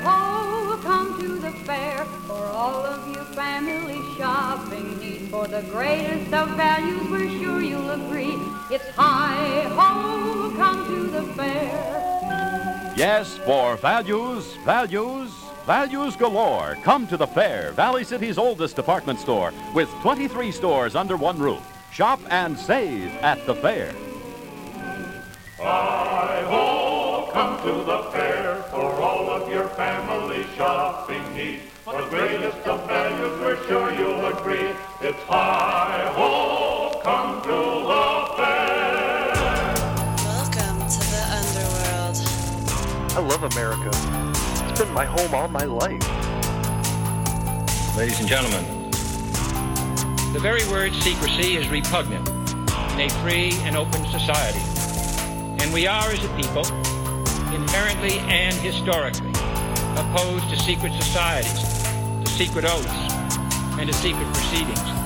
Hi ho, come to the fair for all of you family shopping needs. For the greatest of values, we're sure you'll agree. It's hi ho, come to the fair. Yes, for values, values, values galore. Come to the fair, Valley City's oldest department store, with 23 stores under one roof. Shop and save at the fair. Hi ho, come to the fair for all of your family shopping needs. For the greatest of values, we're sure you'll agree. It's hi ho, come to the fair. Welcome to the underworld. I love America. It's been my home all my life. Ladies and gentlemen, the very word secrecy is repugnant in a free and open society. And we are, as a people, inherently and historically opposed to secret societies, to secret oaths, and to secret proceedings.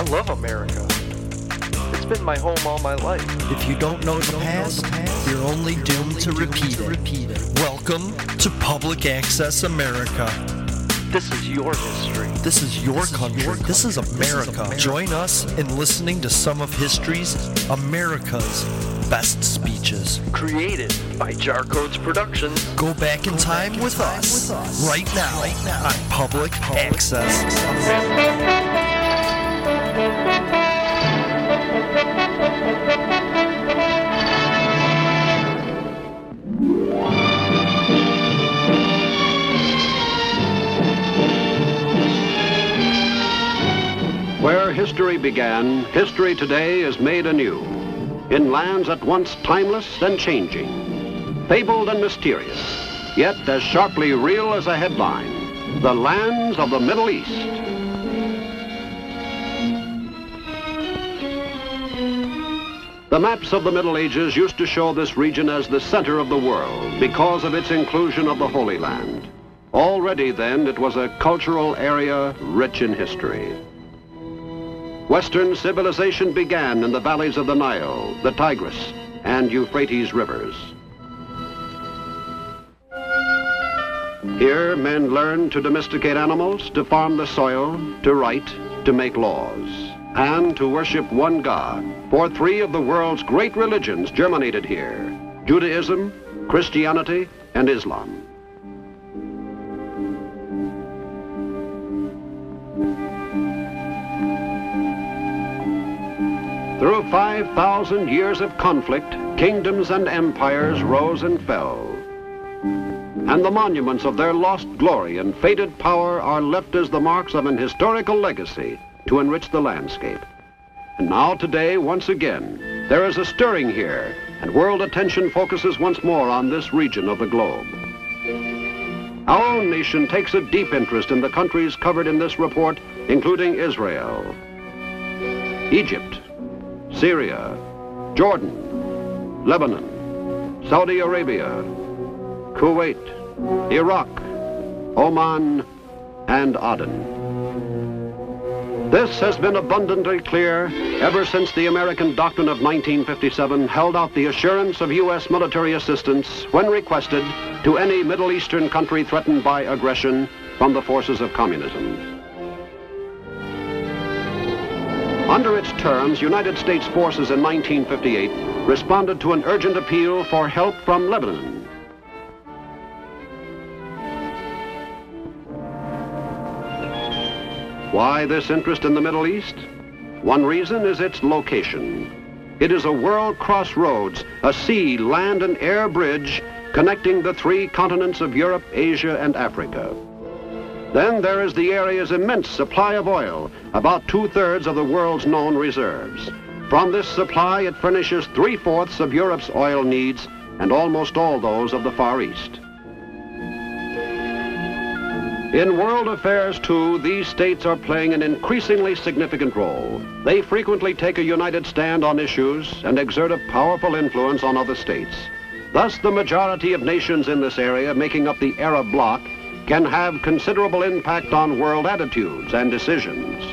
I love America. It's been my home all my life. If you don't know the past, you're only doomed to repeat it. Welcome to Public Access America. This is your history. This is your country. This is America. Join us in listening to some of history's America's best speeches. Created by Jar Codes Productions. Go back in time with us right now on Public Access America. Where history began, history today is made anew. In lands at once timeless and changing, fabled and mysterious, yet as sharply real as a headline. The lands of the Middle East. The maps of the Middle Ages used to show this region as the center of the world because of its inclusion of the Holy Land. Already then, it was a cultural area rich in history. Western civilization began in the valleys of the Nile, the Tigris, and Euphrates rivers. Here, men learned to domesticate animals, to farm the soil, to write, to make laws, and to worship one God. For three of the world's great religions germinated here Judaism, Christianity, and Islam. Through 5,000 years of conflict, kingdoms and empires rose and fell. And the monuments of their lost glory and faded power are left as the marks of an historical legacy to enrich the landscape. And now today, once again, there is a stirring here, and world attention focuses once more on this region of the globe. Our own nation takes a deep interest in the countries covered in this report, including Israel, Egypt, Syria, Jordan, Lebanon, Saudi Arabia, Kuwait, Iraq, Oman, and Aden. This has been abundantly clear ever since the American Doctrine of 1957 held out the assurance of U.S. military assistance when requested to any Middle Eastern country threatened by aggression from the forces of communism. Under its terms, United States forces in 1958 responded to an urgent appeal for help from Lebanon. Why this interest in the Middle East? One reason is its location. It is a world crossroads, a sea, land, and air bridge connecting the three continents of Europe, Asia, and Africa. Then there is the area's immense supply of oil, about two-thirds of the world's known reserves. From this supply, it furnishes three-fourths of Europe's oil needs and almost all those of the Far East. In world affairs, too, these states are playing an increasingly significant role. They frequently take a united stand on issues and exert a powerful influence on other states. Thus, the majority of nations in this area making up the Arab bloc can have considerable impact on world attitudes and decisions.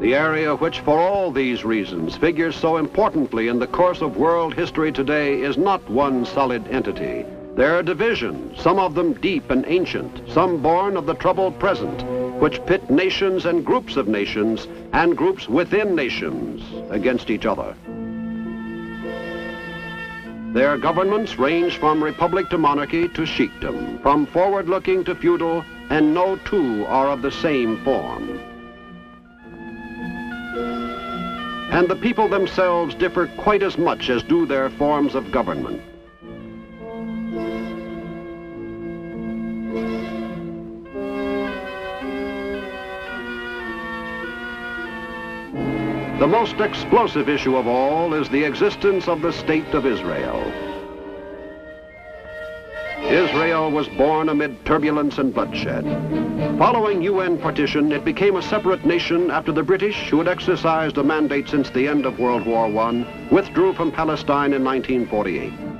The area which, for all these reasons, figures so importantly in the course of world history today is not one solid entity. There are divisions, some of them deep and ancient, some born of the troubled present, which pit nations and groups of nations and groups within nations against each other. Their governments range from republic to monarchy to sheikdom, from forward-looking to feudal, and no two are of the same form. And the people themselves differ quite as much as do their forms of government. The most explosive issue of all is the existence of the State of Israel. Israel was born amid turbulence and bloodshed. Following UN partition, it became a separate nation after the British, who had exercised a mandate since the end of World War I, withdrew from Palestine in 1948.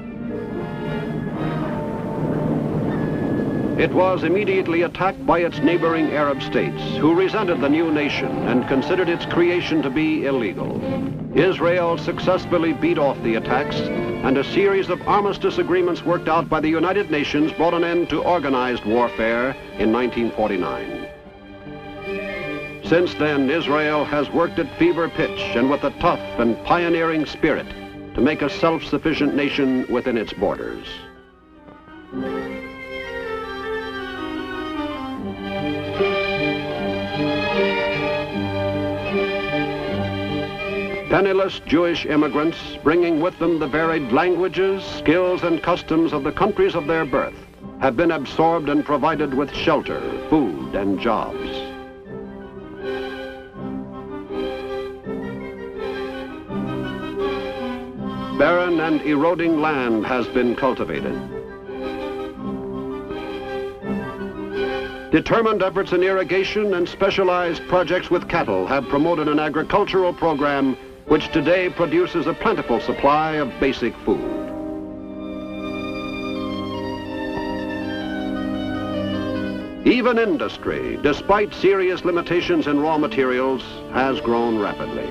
It was immediately attacked by its neighboring Arab states, who resented the new nation and considered its creation to be illegal. Israel successfully beat off the attacks, and a series of armistice agreements worked out by the United Nations brought an end to organized warfare in 1949. Since then, Israel has worked at fever pitch and with a tough and pioneering spirit to make a self-sufficient nation within its borders. Penniless Jewish immigrants, bringing with them the varied languages, skills, and customs of the countries of their birth, have been absorbed and provided with shelter, food, and jobs. Barren and eroding land has been cultivated. Determined efforts in irrigation and specialized projects with cattle have promoted an agricultural program which today produces a plentiful supply of basic food. Even industry, despite serious limitations in raw materials, has grown rapidly.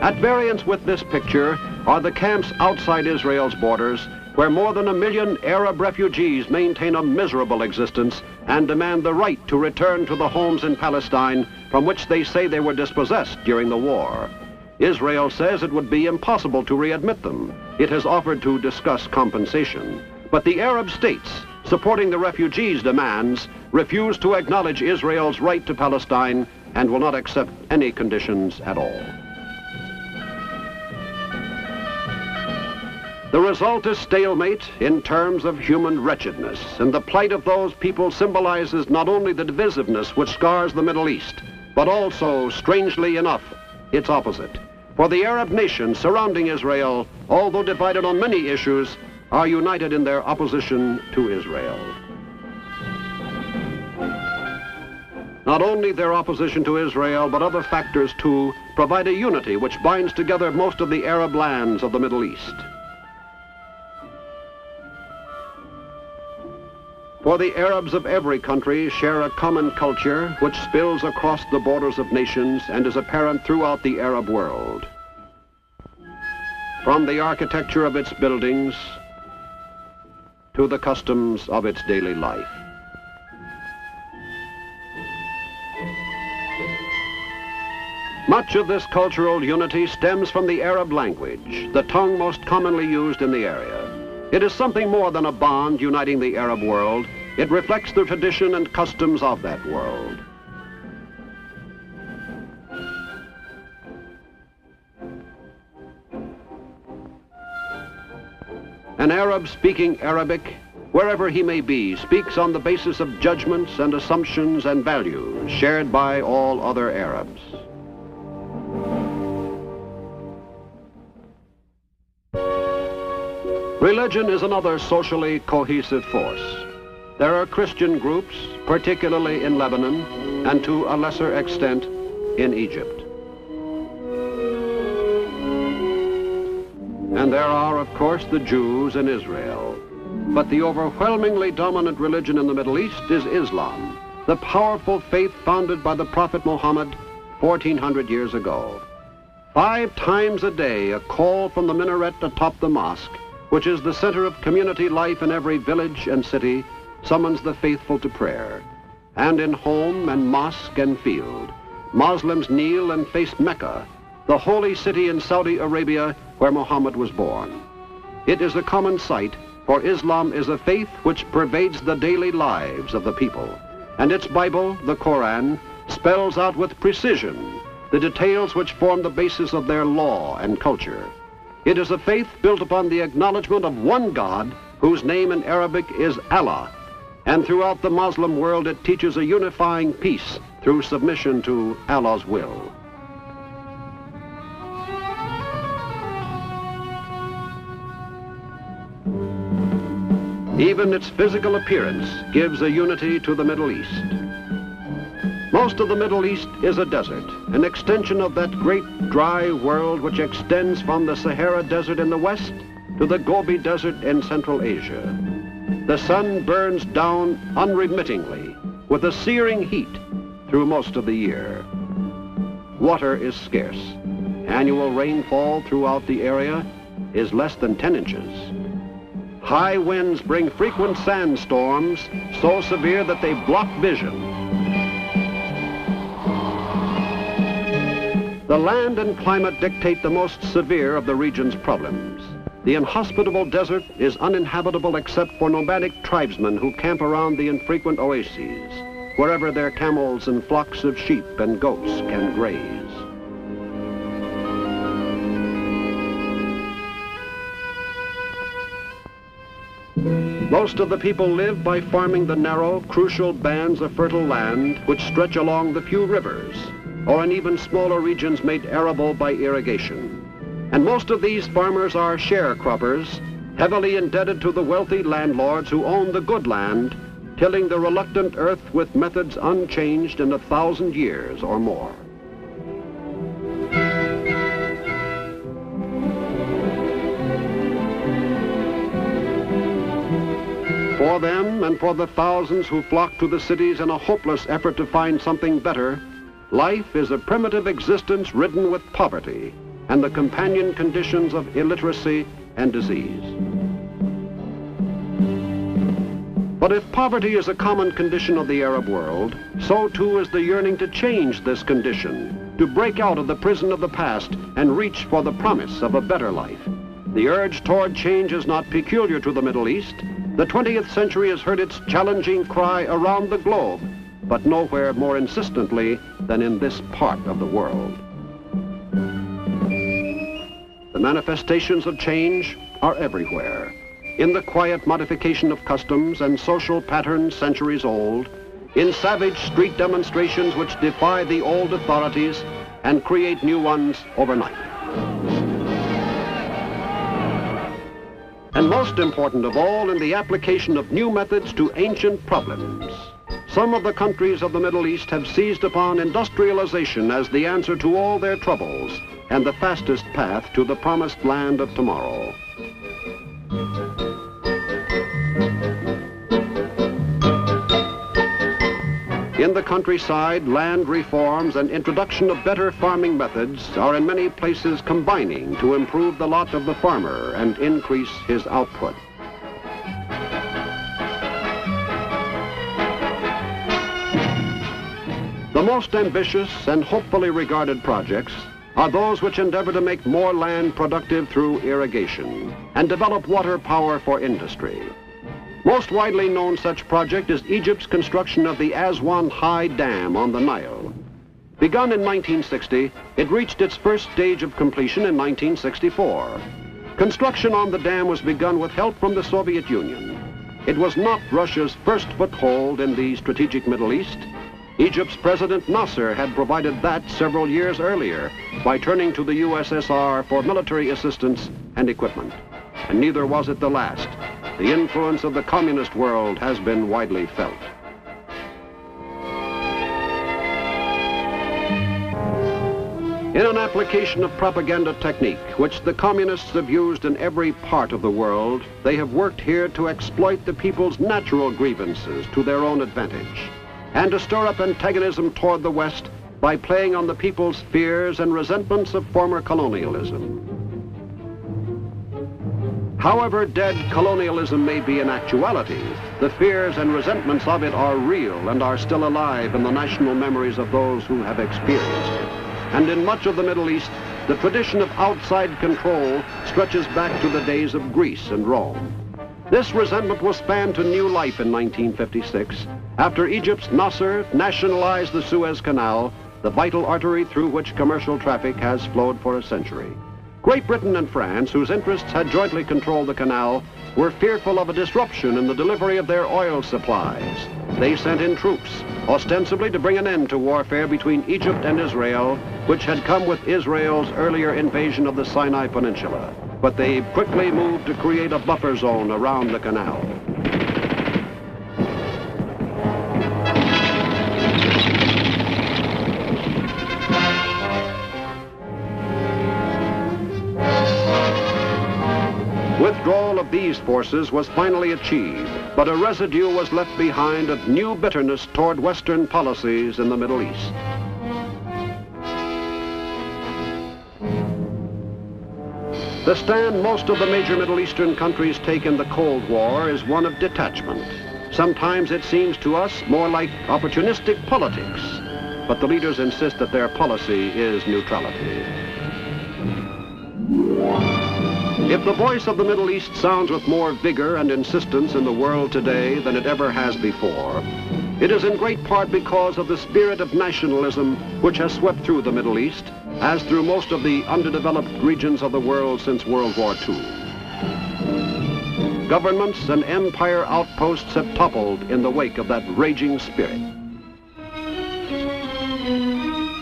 At variance with this picture are the camps outside Israel's borders where more than a million Arab refugees maintain a miserable existence and demand the right to return to the homes in Palestine from which they say they were dispossessed during the war. Israel says it would be impossible to readmit them. It has offered to discuss compensation. But the Arab states, supporting the refugees' demands, refuse to acknowledge Israel's right to Palestine and will not accept any conditions at all. The result is stalemate in terms of human wretchedness, and the plight of those people symbolizes not only the divisiveness which scars the Middle East, but also, strangely enough, its opposite. For the Arab nations surrounding Israel, although divided on many issues, are united in their opposition to Israel. Not only their opposition to Israel, but other factors too, provide a unity which binds together most of the Arab lands of the Middle East. For the Arabs of every country share a common culture which spills across the borders of nations and is apparent throughout the Arab world. From the architecture of its buildings to the customs of its daily life. Much of this cultural unity stems from the Arab language, the tongue most commonly used in the area. It is something more than a bond uniting the Arab world. It reflects the tradition and customs of that world. An Arab speaking Arabic, wherever he may be, speaks on the basis of judgments and assumptions and values shared by all other Arabs. Religion is another socially cohesive force. There are Christian groups, particularly in Lebanon, and to a lesser extent in Egypt. And there are, of course, the Jews in Israel. But the overwhelmingly dominant religion in the Middle East is Islam, the powerful faith founded by the Prophet Muhammad 1400 years ago. Five times a day, a call from the minaret atop the mosque, which is the center of community life in every village and city, summons the faithful to prayer. And in home and mosque and field, Muslims kneel and face Mecca, the holy city in Saudi Arabia where Muhammad was born. It is a common sight, for Islam is a faith which pervades the daily lives of the people, and its Bible, the Koran, spells out with precision the details which form the basis of their law and culture. It is a faith built upon the acknowledgement of one God, whose name in Arabic is Allah, and throughout the Muslim world it teaches a unifying peace through submission to Allah's will. Even its physical appearance gives a unity to the Middle East. Most of the Middle East is a desert, an extension of that great dry world which extends from the Sahara Desert in the west to the Gobi Desert in Central Asia. The sun burns down unremittingly with a searing heat through most of the year. Water is scarce. Annual rainfall throughout the area is less than 10 inches. High winds bring frequent sandstorms so severe that they block vision. The land and climate dictate the most severe of the region's problems. The inhospitable desert is uninhabitable except for nomadic tribesmen who camp around the infrequent oases, wherever their camels and flocks of sheep and goats can graze. Most of the people live by farming the narrow, crucial bands of fertile land which stretch along the few rivers, or in even smaller regions made arable by irrigation. And most of these farmers are sharecroppers, heavily indebted to the wealthy landlords who own the good land, tilling the reluctant earth with methods unchanged in a thousand years or more. For them and for the thousands who flock to the cities in a hopeless effort to find something better, life is a primitive existence ridden with poverty and the companion conditions of illiteracy and disease. But if poverty is a common condition of the Arab world, so too is the yearning to change this condition, to break out of the prison of the past and reach for the promise of a better life. The urge toward change is not peculiar to the Middle East. The 20th century has heard its challenging cry around the globe, but nowhere more insistently than in this part of the world. The manifestations of change are everywhere. In the quiet modification of customs and social patterns centuries old, in savage street demonstrations which defy the old authorities and create new ones overnight. And most important of all, in the application of new methods to ancient problems. Some of the countries of the Middle East have seized upon industrialization as the answer to all their troubles and the fastest path to the promised land of tomorrow. In the countryside, land reforms and introduction of better farming methods are in many places combining to improve the lot of the farmer and increase his output. Most ambitious and hopefully regarded projects are those which endeavor to make more land productive through irrigation and develop water power for industry. Most widely known such project is Egypt's construction of the Aswan High Dam on the Nile. Begun in 1960, it reached its first stage of completion in 1964. Construction on the dam was begun with help from the Soviet Union. It was not Russia's first foothold in the strategic Middle East. Egypt's President Nasser had provided that several years earlier by turning to the USSR for military assistance and equipment. And neither was it the last. The influence of the communist world has been widely felt. In an application of propaganda technique, which the communists have used in every part of the world, they have worked here to exploit the people's natural grievances to their own advantage, and to stir up antagonism toward the West by playing on the people's fears and resentments of former colonialism. However dead colonialism may be in actuality, the fears and resentments of it are real and are still alive in the national memories of those who have experienced it. And in much of the Middle East, the tradition of outside control stretches back to the days of Greece and Rome. This resentment was fanned to new life in 1956 after Egypt's Nasser nationalized the Suez Canal, the vital artery through which commercial traffic has flowed for a century. Great Britain and France, whose interests had jointly controlled the canal, were fearful of a disruption in the delivery of their oil supplies. They sent in troops, ostensibly to bring an end to warfare between Egypt and Israel, which had come with Israel's earlier invasion of the Sinai Peninsula. But they quickly moved to create a buffer zone around the canal. Forces was finally achieved, but a residue was left behind of new bitterness toward Western policies in the Middle East. The stand most of the major Middle Eastern countries take in the Cold War is one of detachment. Sometimes it seems to us more like opportunistic politics, but the leaders insist that their policy is neutrality. If the voice of the Middle East sounds with more vigor and insistence in the world today than it ever has before, it is in great part because of the spirit of nationalism which has swept through the Middle East, as through most of the underdeveloped regions of the world since World War II. Governments and empire outposts have toppled in the wake of that raging spirit.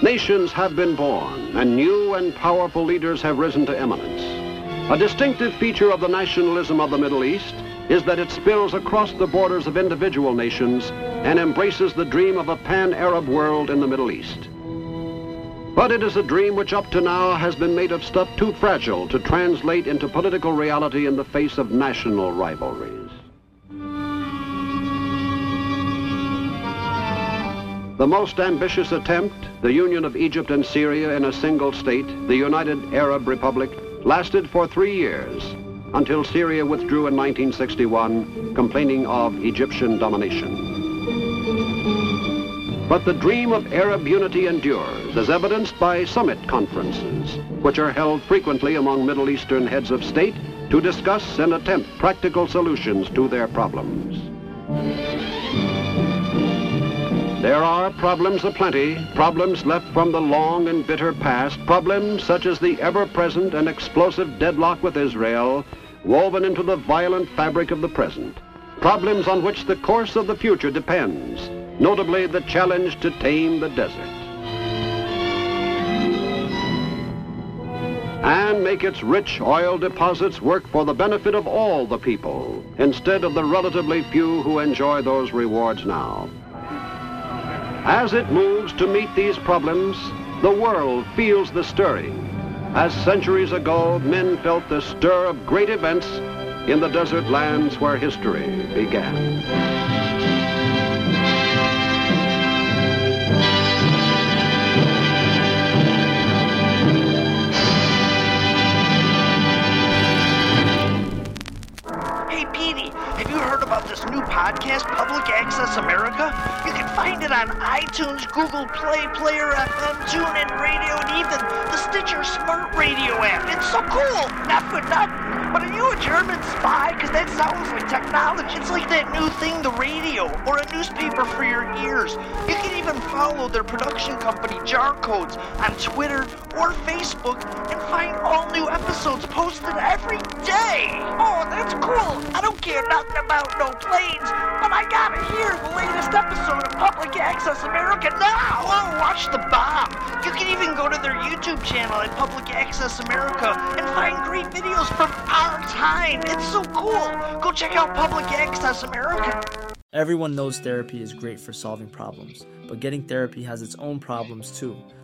Nations have been born, and new and powerful leaders have risen to eminence. A distinctive feature of the nationalism of the Middle East is that it spills across the borders of individual nations and embraces the dream of a pan-Arab world in the Middle East. But it is a dream which up to now has been made of stuff too fragile to translate into political reality in the face of national rivalries. The most ambitious attempt, the union of Egypt and Syria in a single state, the United Arab Republic, lasted for three years until Syria withdrew in 1961, complaining of Egyptian domination. But the dream of Arab unity endures, as evidenced by summit conferences, which are held frequently among Middle Eastern heads of state to discuss and attempt practical solutions to their problems. There are problems aplenty, problems left from the long and bitter past, problems such as the ever-present and explosive deadlock with Israel, woven into the violent fabric of the present. Problems on which the course of the future depends, notably the challenge to tame the desert. And make its rich oil deposits work for the benefit of all the people, instead of the relatively few who enjoy those rewards now. As it moves to meet these problems, the world feels the stirring. As centuries ago, men felt the stir of great events in the desert lands where history began. Heard about this new podcast, Public Access America? You can find it on iTunes, Google Play, Player FM, TuneIn Radio, and even the Stitcher Smart Radio app. It's so cool! Not for nothing. But are you a German spy? Because that sounds like technology. It's like that new thing, the radio, or a newspaper for your ears. You can even follow their production company, Jar Codes, on Twitter or Facebook and find all new episodes posted every day. Oh, that's cool. I don't care nothing about no planes, but I gotta hear the latest episode of Public Access America now. Oh, watch the bomb. You can even go to their YouTube channel at Public Access America and find great videos from our time. It's so cool. Go check out Public Access America. Everyone knows therapy is great for solving problems, but getting therapy has its own problems too,